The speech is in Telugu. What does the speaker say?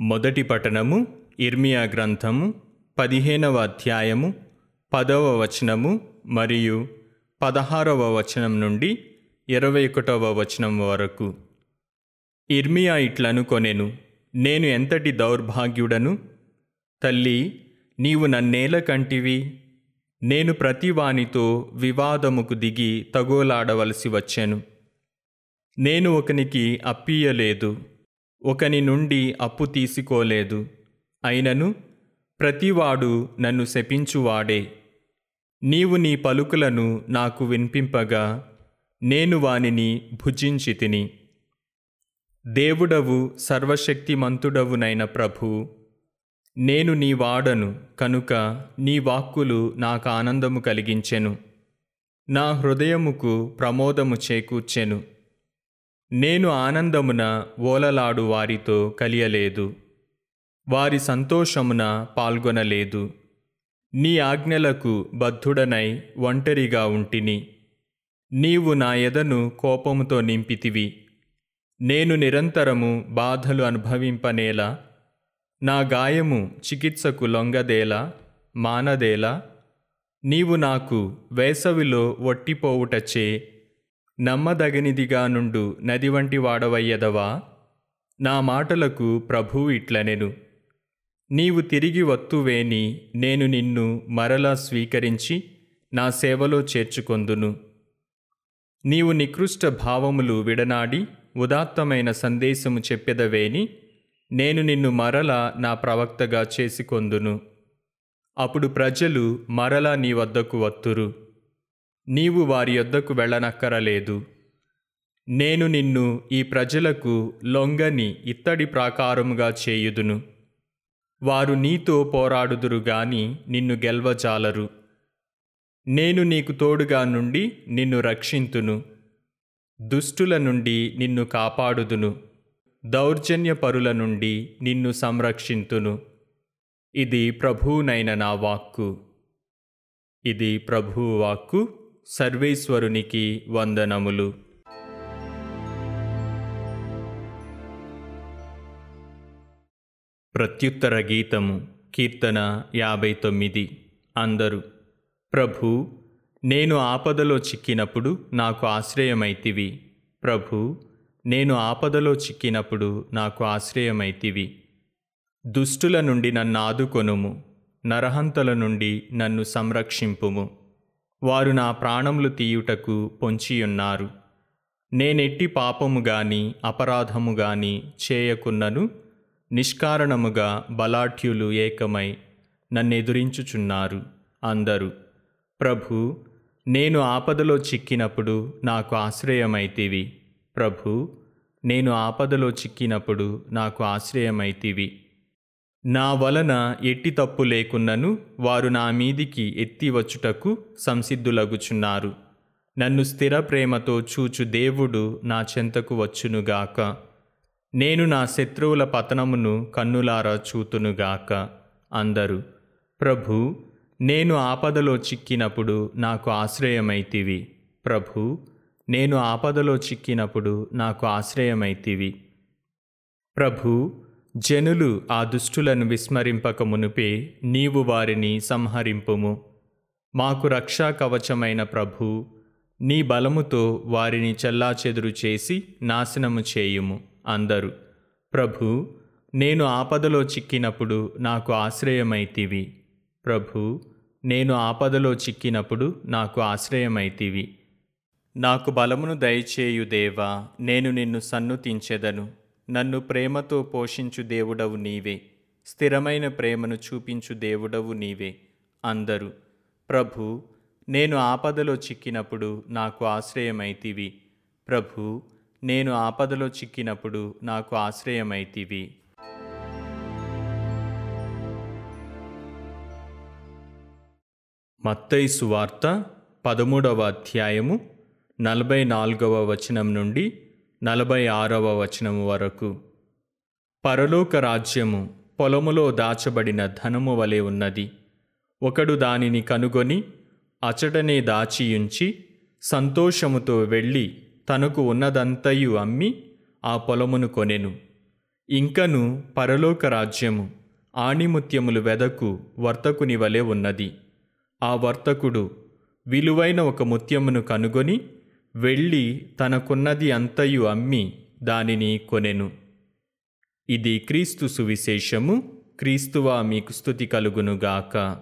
మొదటి పఠనము ఇర్మియా గ్రంథము పదిహేనవ అధ్యాయము పదవ వచనము మరియు పదహారవ వచనం నుండి ఇరవై ఒకటవ వచనం వరకు. ఇర్మియా ఇట్లనుకొనెను నేను ఎంతటి దౌర్భాగ్యుడను? తల్లి నీవు నన్నేల కంటివి? నేను ప్రతివానితో వివాదముకు దిగి తగోలాడవలసి వచ్చాను. నేను ఒకనికి అప్పీయలేదు ఒకని నుండి అప్పు తీసుకోలేదు. అయినను ప్రతివాడు నన్ను శపించువాడే. నీవు నీ పలుకులను నాకు వినిపింపగా నేను వానిని భుజించి తిని దేవుడవు సర్వశక్తిమంతుడవునైన ప్రభు నేను నీ వాడను కనుక నీ వాక్కులు నాకు ఆనందము కలిగించెను. నా హృదయముకు ప్రమోదము చేకూర్చెను. నేను ఆనందమున ఓలలాడు వారితో కలియలేదు. వారి సంతోషమున పాల్గొనలేదు. నీ ఆజ్ఞలకు బద్ధుడనై ఒంటరిగా ఉంటిని. నీవు నా ఎదను కోపముతో నింపితివి. నేను నిరంతరము బాధలు అనుభవింపనేలా నా గాయము చికిత్సకు లొంగదేలా మానదేలా నీవు నాకు వేసవిలో ఒట్టిపోవుటచే నమ్మదగినిదిగా నుండు నది వంటి వాడవయ్యదవా? నా మాటలకు ప్రభు ఇట్లనెను. నీవు తిరిగి వత్తువేని నేను నిన్ను మరలా స్వీకరించి నా సేవలో చేర్చుకొందును. నీవు నికృష్ట భావములు విడనాడి ఉదాత్తమైన సందేశము చెప్పెదవేని నేను నిన్ను మరల నా ప్రవక్తగా చేసుకొందును. అప్పుడు ప్రజలు మరలా నీ వద్దకు వత్తురు. నీవు వారి యొద్దకు వెళ్ళనక్కరలేదు. నేను నిన్ను ఈ ప్రజలకు లొంగని ఇత్తడి ప్రాకారముగా చేయుదును. వారు నీతో పోరాడుదురు గాని నిన్ను గెల్వజాలరు. నేను నీకు తోడుగా నుండి నిన్ను రక్షింతును. దుష్టుల నుండి నిన్ను కాపాడుదును. దౌర్జన్యపరుల నుండి నిన్ను సంరక్షింతును. ఇది ప్రభువునైన నా వాక్కు. ఇది ప్రభువు వాక్కు. సర్వేశ్వరునికి వందనములు. ప్రత్యుత్తర గీతము కీర్తన యాభై తొమ్మిది. అందరు ప్రభు నేను ఆపదలో చిక్కినప్పుడు నాకు ఆశ్రయమైతివి. ప్రభు నేను ఆపదలో చిక్కినప్పుడు నాకు ఆశ్రయమైతివి. దుష్టుల నుండి నన్ను ఆదుకొనుము నరహంతల నుండి నన్ను సంరక్షింపుము. వారు నా ప్రాణములు తీయుటకు పొంచియున్నారు. నేనెట్టి పాపము గాని అపరాధము గాని చేయకున్నను నిష్కారణముగా బలాఢ్యులు ఏకమై నన్నెదురించుచున్నారు అందరూ. ప్రభు నేను ఆపదలో చిక్కినప్పుడు నాకు ఆశ్రయమైతివి. ప్రభు నేను ఆపదలో చిక్కినప్పుడు నాకు ఆశ్రయమైతివి. నా వలన ఎట్టి తప్పు లేకున్నను వారు నా మీదికి ఎత్తి వచ్చుటకు సంసిద్ధులగుచున్నారు. నన్ను స్థిర ప్రేమతో చూచు దేవుడు నా చెంతకు వచ్చునుగాక. నేను నా శత్రువుల పతనమును కన్నులారా చూతునుగాక అందరు. ప్రభు నేను ఆపదలో చిక్కినప్పుడు నాకు ఆశ్రయమైతివి. ప్రభు నేను ఆపదలో చిక్కినప్పుడు నాకు ఆశ్రయమైతివి. ప్రభు జనులు ఆ దుష్టులను విస్మరింపక మునుపే నీవు వారిని సంహరింపుము. మాకు రక్షా కవచమైన ప్రభు నీ బలముతో వారిని చెల్లాచెదురు చేసి నాశనము చేయుము అందరు. ప్రభు నేను ఆపదలో చిక్కినప్పుడు నాకు ఆశ్రయమైతివి. ప్రభు నేను ఆపదలో చిక్కినప్పుడు నాకు ఆశ్రయమైతివి. నాకు బలమును దయచేయు దేవా నేను నిన్ను సన్నుతించెదను. నన్ను ప్రేమతో పోషించు దేవుడవు నీవే. స్థిరమైన ప్రేమను చూపించు దేవుడవు నీవే. అందరూ ప్రభు నేను ఆపదలో చిక్కినప్పుడు నాకు ఆశ్రయమైతివి. ప్రభు నేను ఆపదలో చిక్కినప్పుడు నాకు ఆశ్రయమైతివి. మత్తై సువార్త పదమూడవ అధ్యాయము నలభై నాలుగవ వచనం నుండి నలభై ఆరవ వచనము వరకు. పరలోక రాజ్యము పొలములో దాచబడిన ధనము వలె ఉన్నది. ఒకడు దానిని కనుగొని అచటనే దాచియుంచి సంతోషముతో వెళ్ళి తనకు ఉన్నదంతయు అమ్మి ఆ పొలమును కొనెను. ఇంకను పరలోక రాజ్యము ఆణిముత్యములు వెదకు వర్తకుని వలె ఉన్నది. ఆ వర్తకుడు విలువైన ఒక ముత్యమును కనుగొని వెళ్ళి తనకున్నది అంతయు అమ్మి దానిని కొనెను. ఇది క్రీస్తు సువిశేషము క్రీస్తువా మీకు స్థుతి కలుగునుగాక